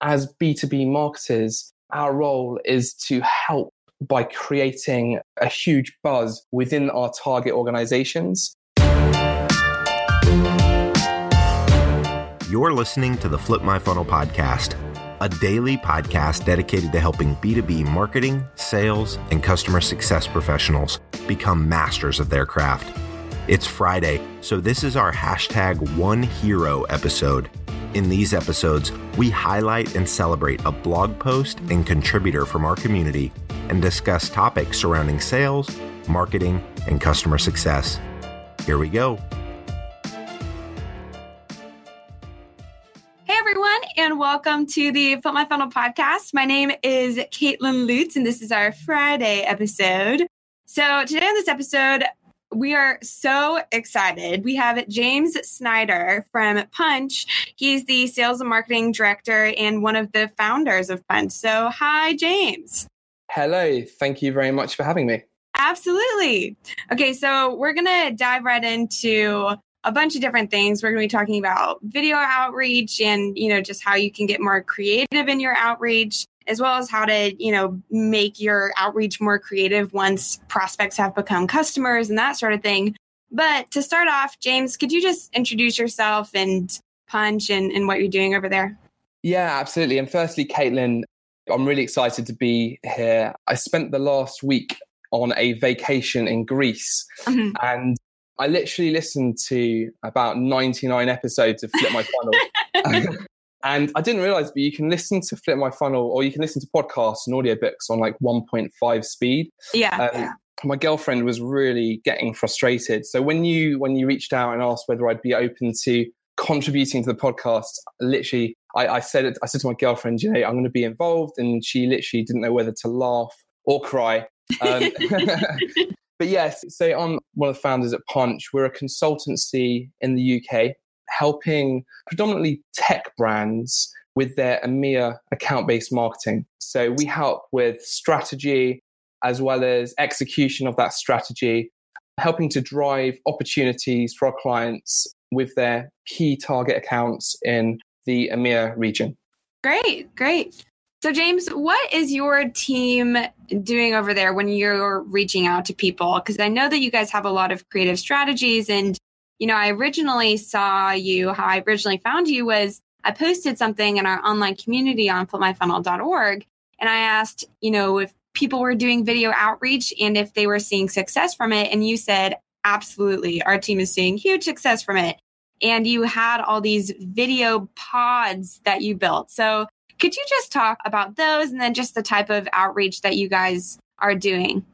as B2B marketers, our role is to help by creating a huge buzz within our target organizations. You're listening to the Flip My Funnel podcast, a daily podcast dedicated to helping B2B marketing, sales, and customer success professionals become masters of their craft. It's Friday, so this is our hashtag One Hero episode. In these episodes, we highlight and celebrate a blog post and contributor from our community and discuss topics surrounding sales, marketing, and customer success. Here we go. Hey everyone, and welcome to the Flip My Funnel podcast. My name is Caitlin Lutz, and this is our Friday episode. So today on this episode, we are so excited. We have James Snider from Punch. He's the sales and marketing director and one of the founders of Punch. So, hi, James. Hello. Thank you very much for having me. Absolutely. Okay, so we're going to dive right into a bunch of different things. We're going to be talking about video outreach and, you know, just how you can get more creative in your outreach as well as how to, you know, make your outreach more creative once prospects have become customers and that sort of thing. But to start off, James, could you just introduce yourself and Punch and, and what you're doing over there? Yeah, absolutely. And firstly, Caitlin, I'm really excited to be here. I spent the last week on a vacation in Greece mm-hmm. and I literally listened to about 99 episodes of Flip My Funnel. And I didn't realize, but you can listen to Flip My Funnel or you can listen to podcasts and audiobooks on like 1.5 speed. Yeah, um, yeah. My girlfriend was really getting frustrated. So when you when you reached out and asked whether I'd be open to contributing to the podcast, literally I, I said it, I said to my girlfriend, you know, I'm going to be involved, and she literally didn't know whether to laugh or cry. Um, but yes, so I'm one of the founders at Punch. We're a consultancy in the UK helping predominantly tech brands with their EMEA account based marketing. So we help with strategy as well as execution of that strategy, helping to drive opportunities for our clients with their key target accounts in the EMEA region. Great, great. So, James, what is your team doing over there when you're reaching out to people? Because I know that you guys have a lot of creative strategies and you know, I originally saw you, how I originally found you was I posted something in our online community on flipmyfunnel.org. And I asked, you know, if people were doing video outreach and if they were seeing success from it. And you said, absolutely, our team is seeing huge success from it. And you had all these video pods that you built. So could you just talk about those and then just the type of outreach that you guys are doing?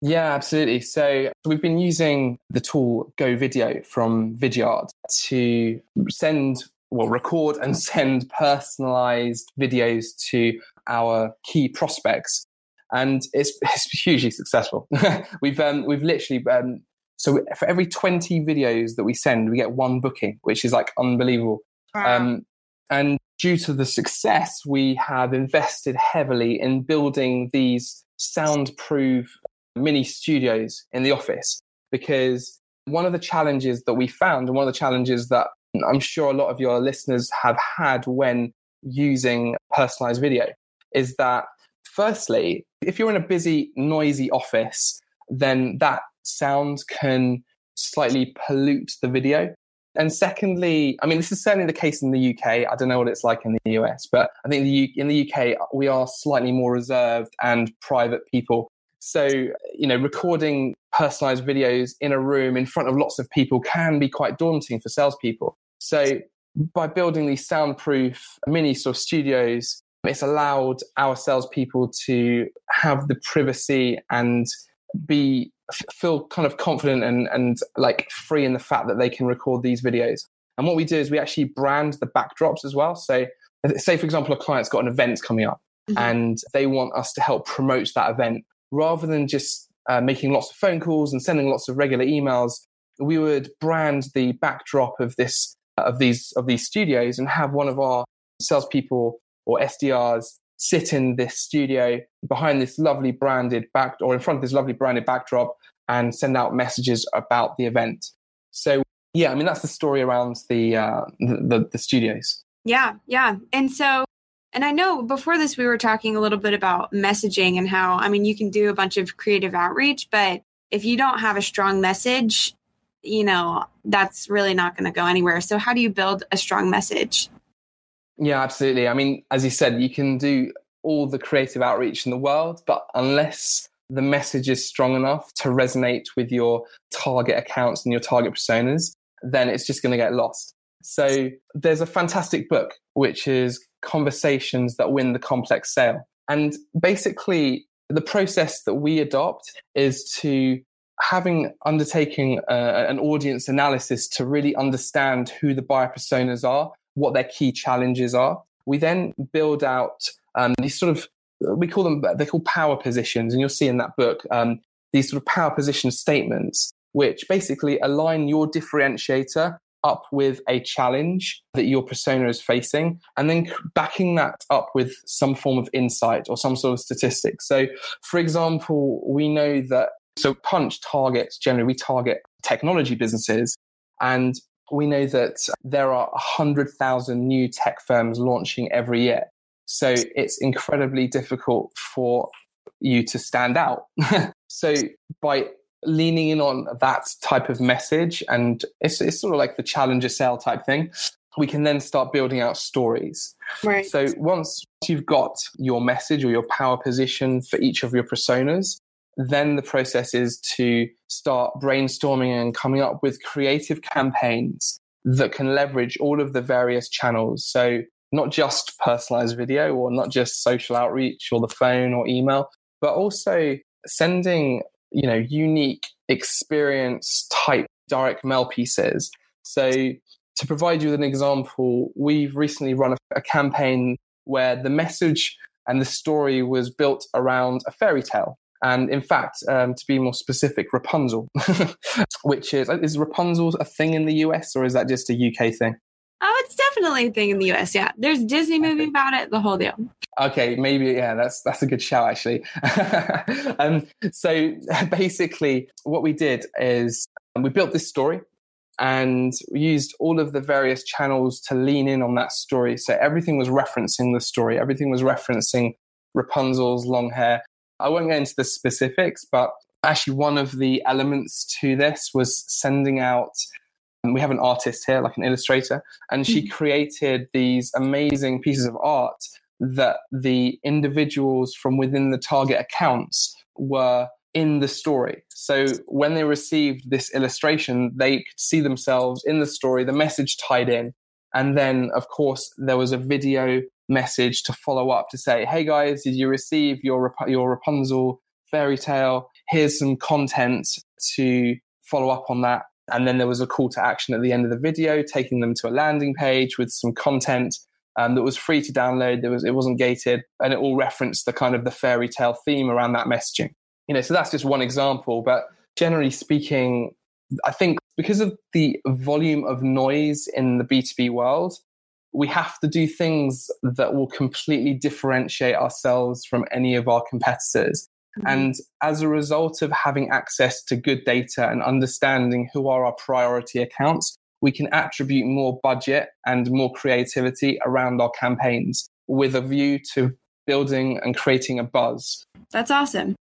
Yeah, absolutely. So we've been using the tool Go Video from Vidyard to send, well, record and send personalized videos to our key prospects. And it's, it's hugely successful. we've, um, we've literally, um, so for every 20 videos that we send, we get one booking, which is like unbelievable. Wow. Um, and due to the success, we have invested heavily in building these soundproof mini studios in the office because one of the challenges that we found and one of the challenges that I'm sure a lot of your listeners have had when using personalized video is that firstly, if you're in a busy, noisy office, then that sound can slightly pollute the video. And secondly, I mean, this is certainly the case in the UK. I don't know what it's like in the US, but I think in the UK, we are slightly more reserved and private people. So, you know, recording personalized videos in a room in front of lots of people can be quite daunting for salespeople. So, by building these soundproof mini sort of studios, it's allowed our salespeople to have the privacy and be feel kind of confident and, and like free in the fact that they can record these videos. And what we do is we actually brand the backdrops as well. So, say for example, a client's got an event coming up mm-hmm. and they want us to help promote that event rather than just uh, making lots of phone calls and sending lots of regular emails, we would brand the backdrop of this of these of these studios and have one of our salespeople or SDRs sit in this studio behind this lovely branded back or in front of this lovely branded backdrop and send out messages about the event. So yeah, I mean that's the story around the uh, the, the, the studios. Yeah, yeah, and so And I know before this, we were talking a little bit about messaging and how, I mean, you can do a bunch of creative outreach, but if you don't have a strong message, you know, that's really not going to go anywhere. So, how do you build a strong message? Yeah, absolutely. I mean, as you said, you can do all the creative outreach in the world, but unless the message is strong enough to resonate with your target accounts and your target personas, then it's just going to get lost. So there's a fantastic book, which is Conversations That Win the Complex Sale. And basically, the process that we adopt is to having undertaking uh, an audience analysis to really understand who the buyer personas are, what their key challenges are. We then build out um, these sort of we call them they're called power positions, and you'll see in that book um, these sort of power position statements, which basically align your differentiator up with a challenge that your persona is facing and then backing that up with some form of insight or some sort of statistics. So, for example, we know that so Punch targets generally we target technology businesses and we know that there are 100,000 new tech firms launching every year. So it's incredibly difficult for you to stand out. so by leaning in on that type of message, and it's, it's sort of like the challenger sale type thing, we can then start building out stories. Right. So once you've got your message or your power position for each of your personas, then the process is to start brainstorming and coming up with creative campaigns that can leverage all of the various channels. So not just personalized video or not just social outreach or the phone or email, but also sending, you know, unique experience type direct mail pieces. So to provide you with an example, we've recently run a, a campaign where the message and the story was built around a fairy tale. And in fact, um, to be more specific, Rapunzel, which is is Rapunzel a thing in the US or is that just a UK thing? Oh, it's definitely a thing in the US. Yeah, there's Disney movie about it. The whole deal. Okay, maybe yeah, that's that's a good shout actually. um, so basically, what we did is we built this story and we used all of the various channels to lean in on that story. So everything was referencing the story. Everything was referencing Rapunzel's long hair. I won't get into the specifics, but actually one of the elements to this was sending out we have an artist here, like an illustrator, and she mm-hmm. created these amazing pieces of art that the individuals from within the target accounts were in the story. So when they received this illustration, they could see themselves in the story, the message tied in. And then, of course, there was a video message to follow up to say, hey guys, did you receive your, your Rapunzel fairy tale? Here's some content to follow up on that. And then there was a call to action at the end of the video, taking them to a landing page with some content um, that was free to download. There was it wasn't gated, and it all referenced the kind of the fairy tale theme around that messaging. You know, so that's just one example. But generally speaking, I think because of the volume of noise in the B two B world, we have to do things that will completely differentiate ourselves from any of our competitors. Mm-hmm. And as a result of having access to good data and understanding who are our priority accounts, we can attribute more budget and more creativity around our campaigns with a view to building and creating a buzz. That's awesome.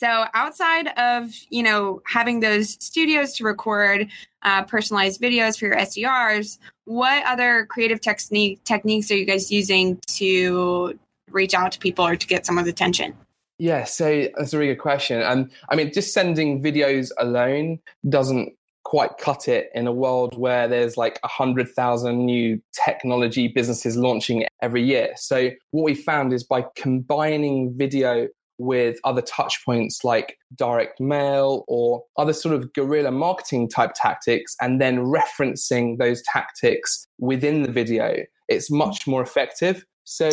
So outside of you know having those studios to record uh, personalized videos for your SDRs, what other creative technique techniques are you guys using to reach out to people or to get someone's attention? Yeah, so that's a really good question. And I mean, just sending videos alone doesn't quite cut it in a world where there's like a hundred thousand new technology businesses launching every year. So what we found is by combining video with other touch points like direct mail or other sort of guerrilla marketing type tactics and then referencing those tactics within the video, it's much more effective. So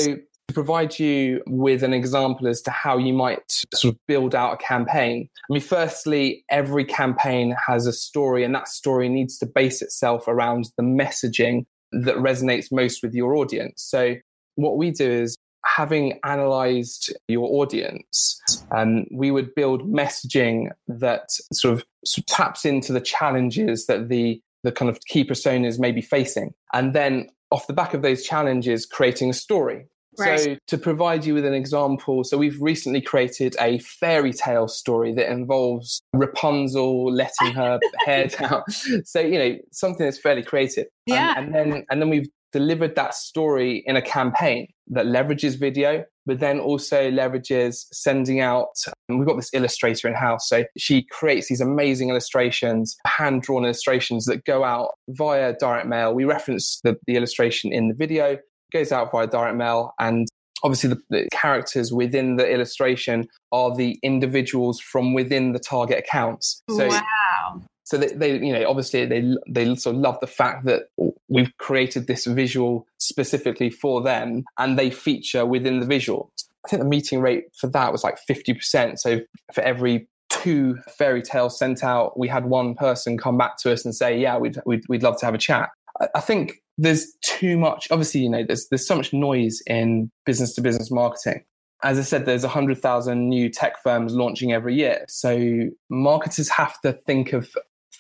to provide you with an example as to how you might sort of build out a campaign. I mean, firstly, every campaign has a story, and that story needs to base itself around the messaging that resonates most with your audience. So, what we do is having analyzed your audience, um, we would build messaging that sort of, sort of taps into the challenges that the the kind of key personas may be facing. And then off the back of those challenges, creating a story Right. So, to provide you with an example, so we've recently created a fairy tale story that involves Rapunzel letting her hair down. So, you know, something that's fairly creative. Yeah. And, and then and then we've delivered that story in a campaign that leverages video, but then also leverages sending out. Um, we've got this illustrator in house. So she creates these amazing illustrations, hand drawn illustrations that go out via direct mail. We reference the, the illustration in the video, goes out via direct mail, and obviously the, the, characters within the illustration are the individuals from within the target accounts. So wow. so they, they, you know obviously they they sort of love the fact that we've created this visual specifically for them and they feature within the visual. I think the meeting rate for that was like 50% so for every two fairy tales sent out we had one person come back to us and say yeah we'd we'd, we'd love to have a chat. I, I think there's too much obviously you know there's there's so much noise in business to business marketing as I said, there's 100,000 new tech firms launching every year. So marketers have to think of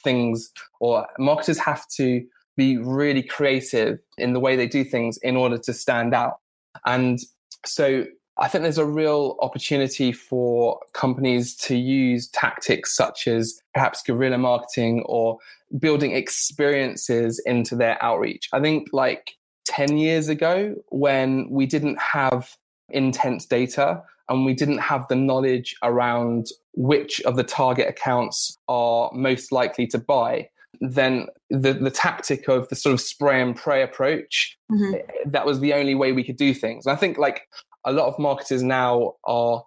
things or marketers have to be really creative in the way they do things in order to stand out. And so I think there's a real opportunity for companies to use tactics such as perhaps guerrilla marketing or building experiences into their outreach. I think like 10 years ago, when we didn't have intent data and we didn't have the knowledge around which of the target accounts are most likely to buy, then the, the tactic of the sort of spray and pray approach, mm-hmm. that was the only way we could do things. I think like a lot of marketers now are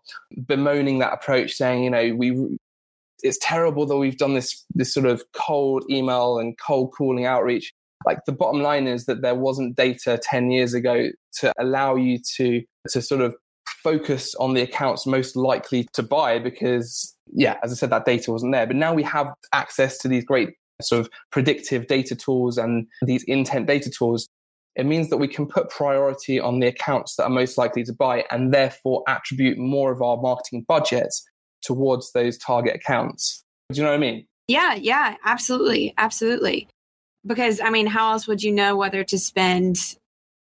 bemoaning that approach, saying, you know, we it's terrible that we've done this this sort of cold email and cold calling outreach. Like the bottom line is that there wasn't data 10 years ago to allow you to to sort of focus on the accounts most likely to buy because, yeah, as I said, that data wasn't there. But now we have access to these great sort of predictive data tools and these intent data tools. It means that we can put priority on the accounts that are most likely to buy and therefore attribute more of our marketing budgets towards those target accounts. Do you know what I mean? Yeah, yeah, absolutely. Absolutely. Because I mean, how else would you know whether to spend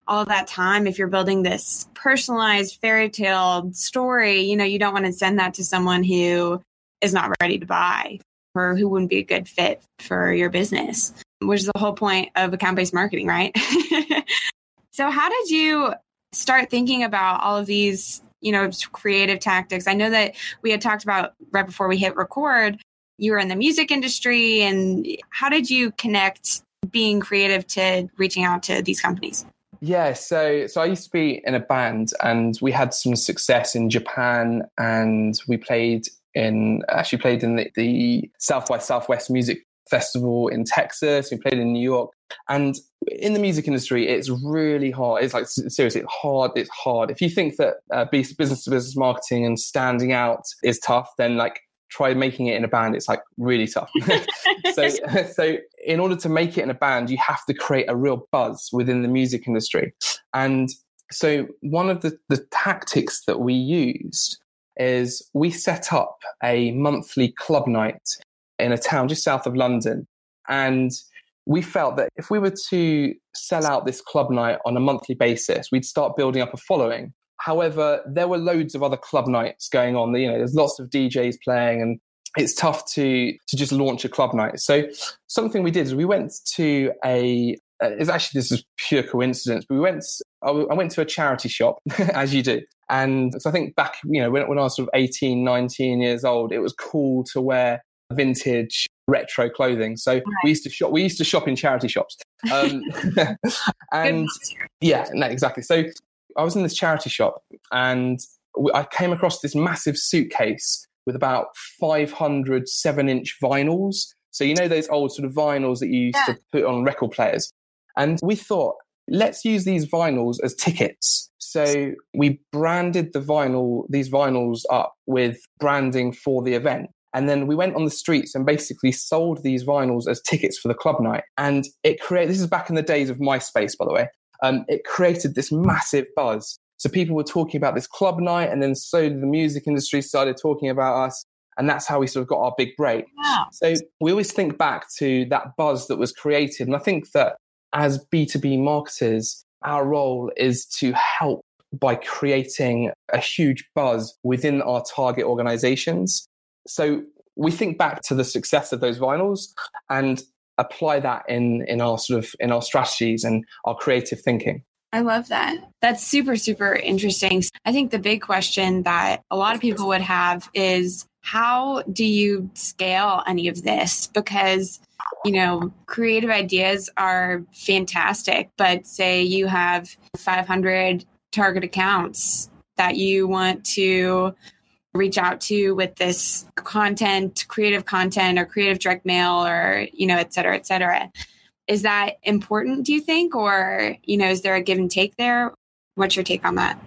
all that time if you're building this personalized fairy tale story you know you don't want to send that to someone who is not ready to buy or who wouldn't be a good fit for your business which is the whole point of account-based marketing right? So how did you start thinking about all of these you know creative tactics? I know that we had talked about right before we hit record you were in the music industry and how did you connect being creative to reaching out to these companies? Yeah, so so I used to be in a band, and we had some success in Japan, and we played in actually played in the, the South by Southwest Music Festival in Texas. We played in New York, and in the music industry, it's really hard. It's like seriously hard. It's hard. If you think that uh, business to business marketing and standing out is tough, then like try making it in a band it's like really tough so so in order to make it in a band you have to create a real buzz within the music industry and so one of the, the tactics that we used is we set up a monthly club night in a town just south of london and we felt that if we were to sell out this club night on a monthly basis we'd start building up a following However, there were loads of other club nights going on. You know, there's lots of DJs playing, and it's tough to to just launch a club night. So something we did is we went to a. Uh, it's actually this is pure coincidence. But we went. I went to a charity shop, as you do, and so I think back, you know, when, when I was sort of 18, 19 years old, it was cool to wear vintage retro clothing. So right. we used to shop. We used to shop in charity shops. Um, and yeah, no, exactly. So I was in this charity shop and I came across this massive suitcase with about 500 seven inch vinyls. So, you know, those old sort of vinyls that you used yeah. to put on record players. And we thought, let's use these vinyls as tickets. So we branded the vinyl, these vinyls up with branding for the event. And then we went on the streets and basically sold these vinyls as tickets for the club night. And it created, this is back in the days of MySpace, by the way um, it created this massive buzz. So people were talking about this club night, and then so the music industry started talking about us. And that's how we sort of got our big break. Wow. So we always think back to that buzz that was created. And I think that as B2B marketers, our role is to help by creating a huge buzz within our target organizations. So we think back to the success of those vinyls and apply that in in our sort of in our strategies and our creative thinking. I love that. That's super, super interesting. I think the big question that a lot of people would have is how do you scale any of this? Because, you know, creative ideas are fantastic, but say you have 500 target accounts that you want to reach out to with this content, creative content or creative direct mail or, you know, et cetera, et cetera. Is that important, do you think? Or, you know, is there a give and take there? What's your take on that?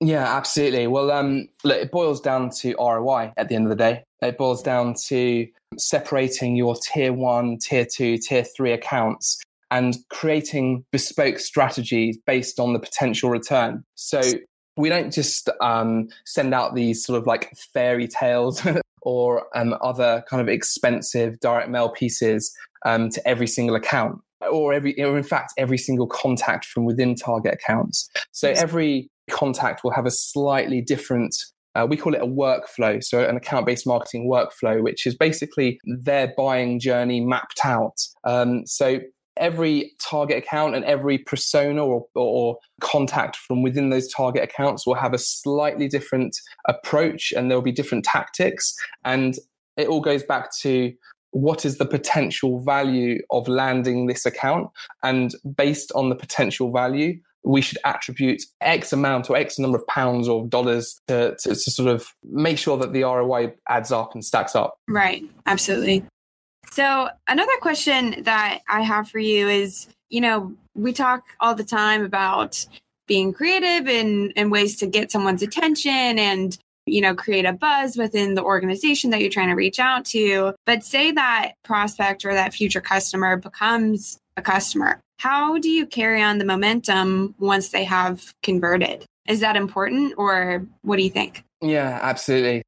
Yeah, absolutely. Well, um, look, it boils down to ROI at the end of the day. It boils down to separating your tier one, tier two, tier three accounts and creating bespoke strategies based on the potential return. So we don't just um, send out these sort of like fairy tales or um, other kind of expensive direct mail pieces um, to every single account or every or in fact every single contact from within target accounts. So every contact will have a slightly different uh, we call it a workflow. So an account-based marketing workflow which is basically their buying journey mapped out. Um, so every target account and every persona or, or, contact from within those target accounts will have a slightly different approach and there'll be different tactics. And it all goes back to what is the potential value of landing this account? And based on the potential value, we should attribute X amount or X number of pounds or dollars to, to, to, sort of make sure that the ROI adds up and stacks up. Right. Absolutely. So, another question that I have for you is you know, we talk all the time about being creative and, and ways to get someone's attention and you know create a buzz within the organization that you're trying to reach out to. But say that prospect or that future customer becomes a customer. How do you carry on the momentum once they have converted? Is that important or what do you think? Yeah absolutely.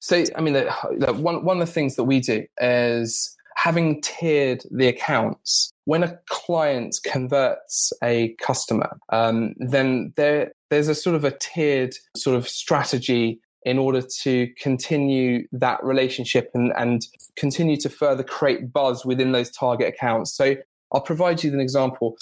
So i mean the, the, one, one of the things that we do is having tiered the accounts, when a client converts a customer, um, then there, there's a sort of a tiered sort of strategy in order to continue that relationship and, and continue to further create buzz within those target accounts. So I'll provide you with an example.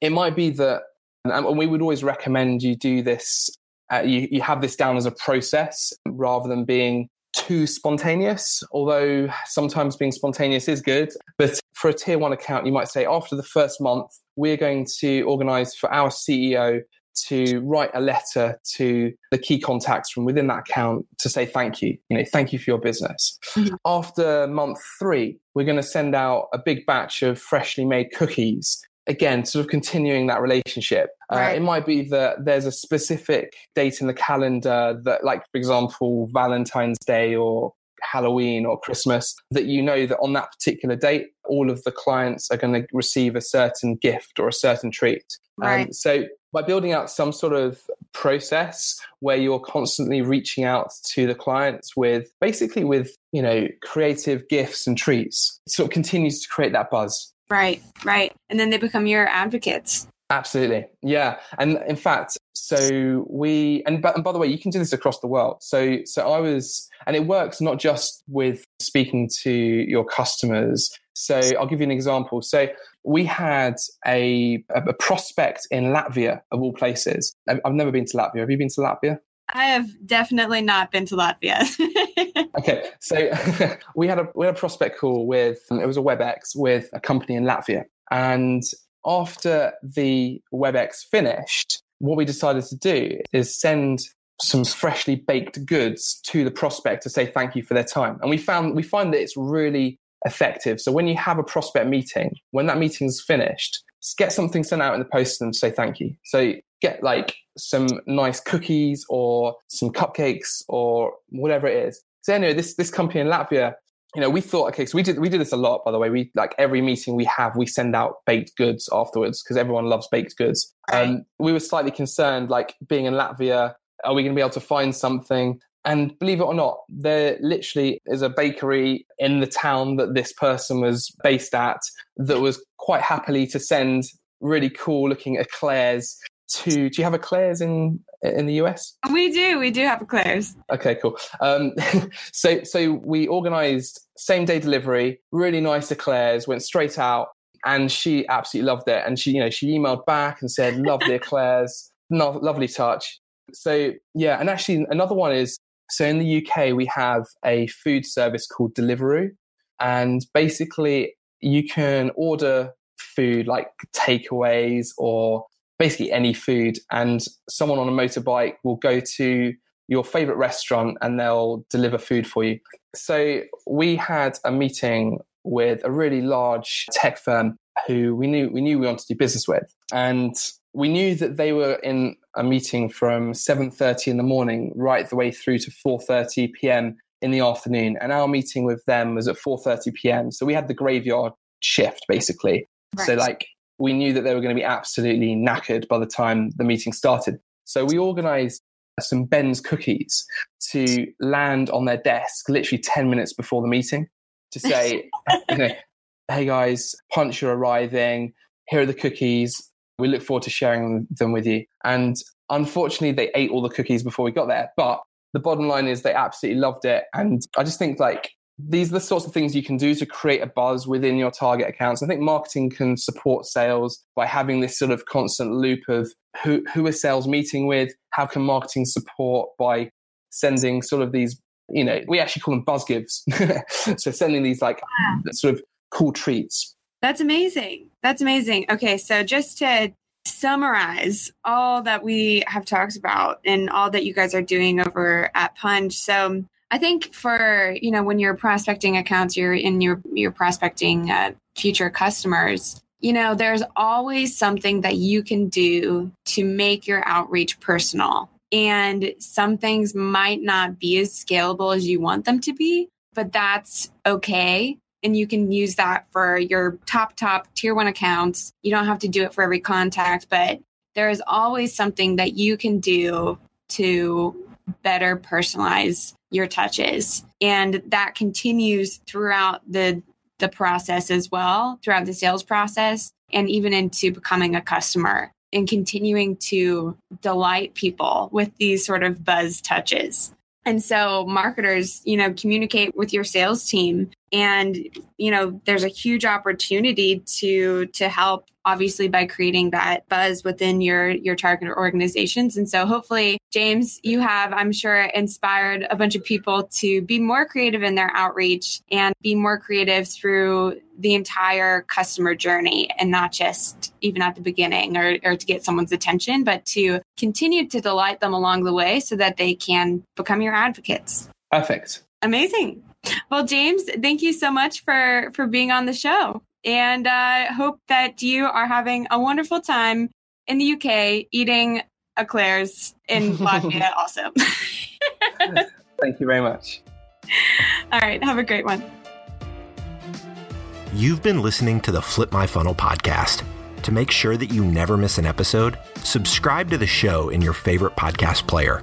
It might be that, and we would always recommend you do this, uh, you, you have this down as a process rather than being too spontaneous, although sometimes being spontaneous is good. But for a tier one account, you might say after the first month, we're going to organize for our CEO to write a letter to the key contacts from within that account to say thank you. You know, thank you for your business. Mm-hmm. After month three, we're going to send out a big batch of freshly made cookies again, sort of continuing that relationship. Uh, right. Uh, it might be that there's a specific date in the calendar that, like, for example, Valentine's Day or Halloween or Christmas, that you know that on that particular date, all of the clients are going to receive a certain gift or a certain treat. Um, right. Um, so by building out some sort of process where you're constantly reaching out to the clients with basically with you know creative gifts and treats it sort of continues to create that buzz Right, right. And then they become your advocates. Absolutely. Yeah. And in fact, so we and, and by the way, you can do this across the world. So so I was and it works not just with speaking to your customers. So I'll give you an example. So we had a, a prospect in Latvia of all places. I've never been to Latvia. Have you been to Latvia? I have definitely not been to Latvia. okay, so we had a we had a prospect call with um, it was a WebEx with a company in Latvia, and after the WebEx finished, what we decided to do is send some freshly baked goods to the prospect to say thank you for their time, and we found we find that it's really effective. So when you have a prospect meeting, when that meeting's finished, get something sent out in the post and say thank you. So get like some nice cookies or some cupcakes or whatever it is. So anyway, this this company in Latvia, you know, we thought, okay, so we did we did this a lot, by the way. We like every meeting we have, we send out baked goods afterwards because everyone loves baked goods. Um, we were slightly concerned, like being in Latvia, are we going to be able to find something? And believe it or not, there literally is a bakery in the town that this person was based at that was quite happily to send really cool looking eclairs to do you have eclairs in in the US? We do. We do have eclairs. Okay, cool. Um, so so we organized same day delivery, really nice eclairs, went straight out, and she absolutely loved it. And she you know she emailed back and said, "Lovely eclairs, no, lovely touch." So yeah, and actually another one is so in the UK we have a food service called Deliveroo, and basically you can order food like takeaways or basically any food and someone on a motorbike will go to your favorite restaurant and they'll deliver food for you. So we had a meeting with a really large tech firm who we knew we knew we wanted to do business with and we knew that they were in a meeting from 7:30 in the morning right the way through to 4:30 p.m. in the afternoon and our meeting with them was at 4:30 p.m. so we had the graveyard shift basically right. so like we knew that they were going to be absolutely knackered by the time the meeting started. So we organized some Ben's cookies to land on their desk literally 10 minutes before the meeting to say, you know, hey guys, punch, you're arriving. Here are the cookies. We look forward to sharing them with you. And unfortunately, they ate all the cookies before we got there. But the bottom line is they absolutely loved it. And I just think like these are the sorts of things you can do to create a buzz within your target accounts. I think marketing can support sales by having this sort of constant loop of who, who is sales meeting with? How can marketing support by sending sort of these, you know, we actually call them buzz gives. so sending these like sort of cool treats. That's amazing. That's amazing. Okay. So just to summarize all that we have talked about and all that you guys are doing over at Punch. So I think for you know when you're prospecting accounts, you're in your you're prospecting uh, future customers. You know, there's always something that you can do to make your outreach personal. And some things might not be as scalable as you want them to be, but that's okay. And you can use that for your top, top tier one accounts. You don't have to do it for every contact, but there is always something that you can do to better personalize your touches. And that continues throughout the the process as well, throughout the sales process and even into becoming a customer and continuing to delight people with these sort of buzz touches. And so marketers, you know, communicate with your sales team and you know, there's a huge opportunity to to help obviously by creating that buzz within your your target organizations. And so hopefully james you have i'm sure inspired a bunch of people to be more creative in their outreach and be more creative through the entire customer journey and not just even at the beginning or, or to get someone's attention but to continue to delight them along the way so that they can become your advocates. Perfect. Amazing well james thank you so much for for being on the show and uh, hope that you are having a wonderful time in the UK eating eclairs in Latvia also. Thank you very much. All right. Have a great one. You've been listening to the Flip My Funnel podcast. To make sure that you never miss an episode, subscribe to the show in your favorite podcast player.